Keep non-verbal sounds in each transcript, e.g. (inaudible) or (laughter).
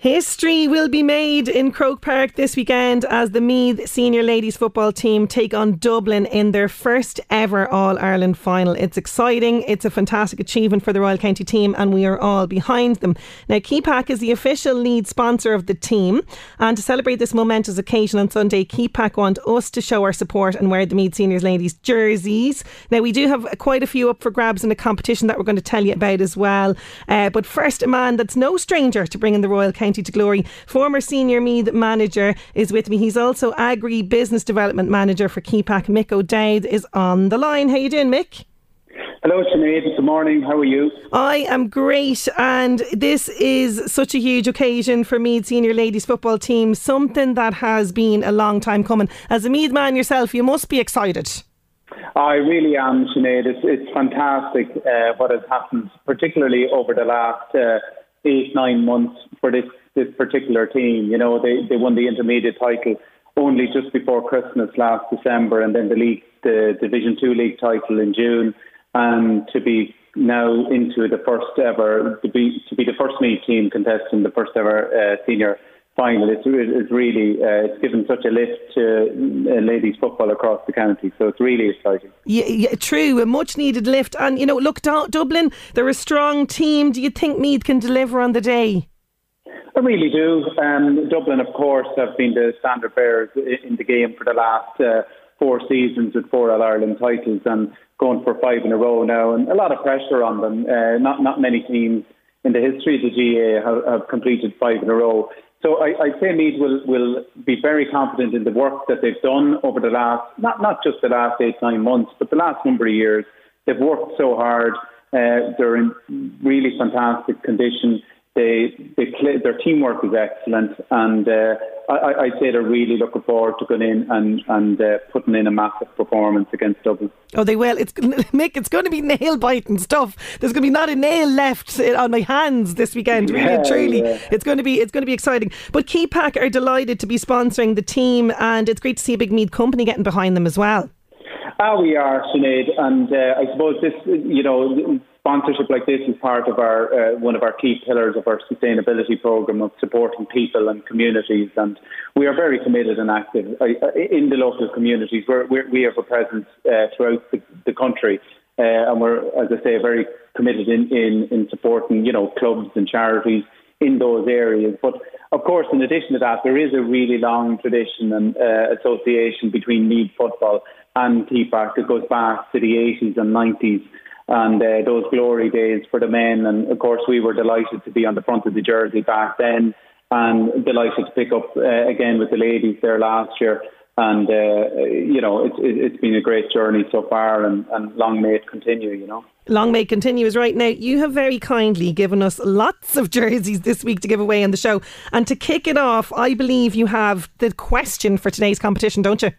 History will be made in Croke Park this weekend as the Meath senior ladies football team take on Dublin in their first ever All Ireland final. It's exciting, it's a fantastic achievement for the Royal County team, and we are all behind them. Now, Kepak is the official lead sponsor of the team, and to celebrate this momentous occasion on Sunday, Kepak want us to show our support and wear the Meath seniors ladies jerseys. Now, we do have quite a few up for grabs in a competition that we're going to tell you about as well. Uh, but first, a man that's no stranger to bringing the Royal County County to glory. Former senior Meath manager is with me. He's also agri business development manager for Kepak. Mick O'Dowd is on the line. How you doing, Mick? Hello, Sinead. Good morning. How are you? I am great, and this is such a huge occasion for Meath senior ladies football team. Something that has been a long time coming. As a Meath man yourself, you must be excited. I really am, Sinead. It's, it's fantastic uh, what has happened, particularly over the last uh, eight, nine months for this this particular team. You know, they, they won the intermediate title only just before Christmas last December, and then the league, the Division Two league title in June, and to be now into the first ever to be to be the first Meath team contesting the first ever uh, senior final. It's, it's really uh, it's given such a lift to uh, ladies football across the county, so it's really exciting. Yeah, yeah, true, a much needed lift. And you know, look, Dublin, they're a strong team. Do you think Meath can deliver on the day? I really do. Um, Dublin, of course, have been the standard bearers in the game for the last uh, four seasons with four All Ireland titles and going for five in a row now, and a lot of pressure on them. Uh, not not many teams in the history of the GAA have, have completed five in a row. So I, I say Meath will will be very confident in the work that they've done over the last not not just the last eight nine months, but the last number of years. They've worked so hard. Uh, they're in really fantastic condition. They, they play, their teamwork is excellent, and uh, I, I'd say they're really looking forward to going in and and uh, putting in a massive performance against Dublin. Oh, they will. It's (laughs) Mick. It's going to be nail biting stuff. There's going to be not a nail left on my hands this weekend. Really, (laughs) yeah, truly, yeah. it's going to be it's going to be exciting. But Kepak are delighted to be sponsoring the team, and it's great to see a big Meath company getting behind them as well. Ah, we are, Sinead, and uh, I suppose this, you know, sponsorship like this is part of our uh, one of our key pillars of our sustainability program of supporting people and communities, and we are very committed and active uh, in the local communities. We're, we're, we have a presence uh, throughout the, the country, uh, and we're, as I say, very committed in, in, in supporting, you know, clubs and charities in those areas. But of course, in addition to that, there is a really long tradition and uh, association between Meath football and Kepak. It goes back to the 80s and 90s and uh, those glory days for the men. And of course, we were delighted to be on the front of the jersey back then and delighted to pick up uh, again with the ladies there last year. And, uh, you know, it's, it's been a great journey so far and, and long may it continue, you know. Long may it continue is right now. You have very kindly given us lots of (laughs) jerseys this week to give away on the show. And to kick it off, I believe you have the question for today's competition, don't you?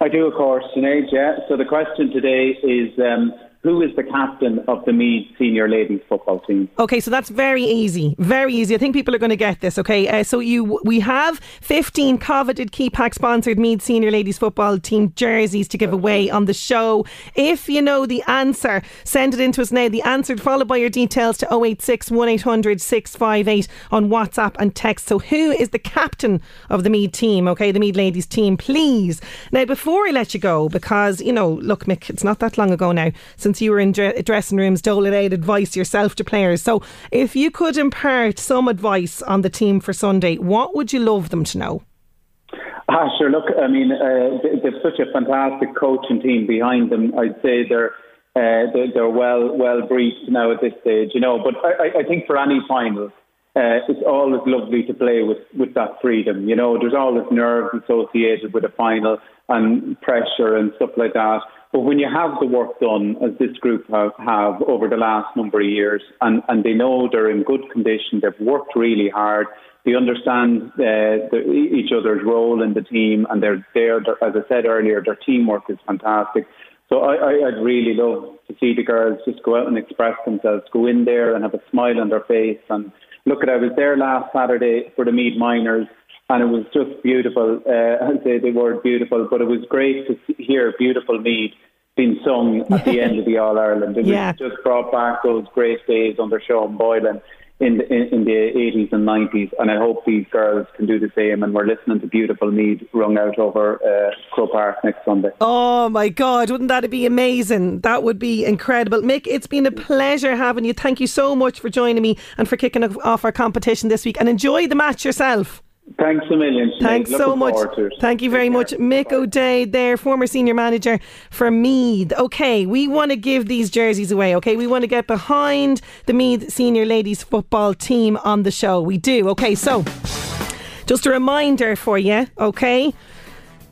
I do, of course, Sinead, yeah. So the question today is um, who is the captain of the Meath senior ladies football team? Okay, so that's very easy, very easy. I think people are going to get this. Okay, uh, so you we have fifteen coveted Kepak sponsored Meath senior ladies football team jerseys to give away on the show. If you know the answer, send it in to us now. The answer followed by your details to 086 1800 658 on WhatsApp and text. So who is the captain of the Meath team? Okay, the Meath ladies team, please. Now before I let you go, because you know, look, Mick, it's not that long ago now. So since you were in dressing rooms doling out advice yourself to players. So, if you could impart some advice on the team for Sunday, what would you love them to know? Ah, sure. Look, I mean, uh, they've such a fantastic coaching team behind them. I'd say they're uh, they're, they're, well well briefed now at this stage, you know. But I, I think for any final, uh, it's always lovely to play with with that freedom. You know, there's always nerves associated with a final and pressure and stuff like that. But when you have the work done, as this group have, have over the last number of years, and, and they know they're in good condition, they've worked really hard, they understand uh, the, each other's role in the team, and they're there. As I said earlier, their teamwork is fantastic. So I, I, I'd really love to see the girls just go out and express themselves, go in there and have a smile on their face. And look at, I was there last Saturday for the Meath Minors and it was just beautiful. Uh, I say the word beautiful, but it was great to hear beautiful Meath" being sung at the end of the All Ireland. It (laughs) yeah. was just brought back those great days under Sean Boylan in the, in, the 80s and 90s, and I hope these girls can do the same. And we're listening to beautiful Meath rung out over uh, Croke Park next Sunday. Oh my God, wouldn't that be amazing? That would be incredible. Mick, it's been a pleasure having you. Thank you so much for joining me and for kicking off our competition this week. And enjoy the match yourself. Thanks a million. Thanks Looking so much. Thank you very Take much. Care. Mick O'Dowd, there, former senior manager for Meath. Okay, we want to give these jerseys away, okay? We want to get behind the Meath senior ladies football team on the show. We do. Okay, so just a reminder for you, okay?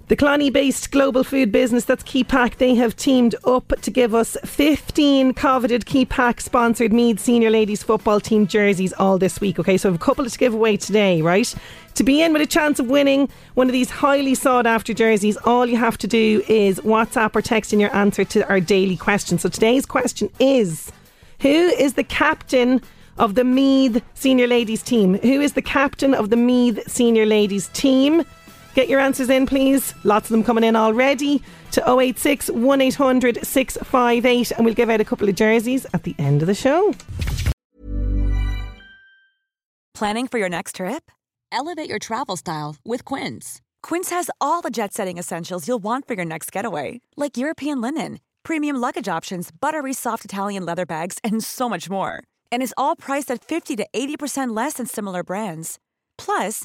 The Clonee based global food business that's Kepak, they have teamed up to give us 15 coveted Kepak sponsored Meath senior ladies football team jerseys all this week. Okay, so I have a couple to give away today, right? To be in with a chance of winning one of these highly sought after jerseys, all you have to do is WhatsApp or text in your answer to our daily question. So today's question is Who is the captain of the Meath senior ladies team? Who is the captain of the Meath senior ladies team? Get your answers in, please. Lots of them coming in already to 086 1800 658, and we'll give out a couple of jerseys at the end of the show. Planning for your next trip? Elevate your travel style with Quince. Quince has all the jet setting essentials you'll want for your next getaway, like European linen, premium luggage options, buttery soft Italian leather bags, and so much more. And is all priced at 50 to 80% less than similar brands. Plus,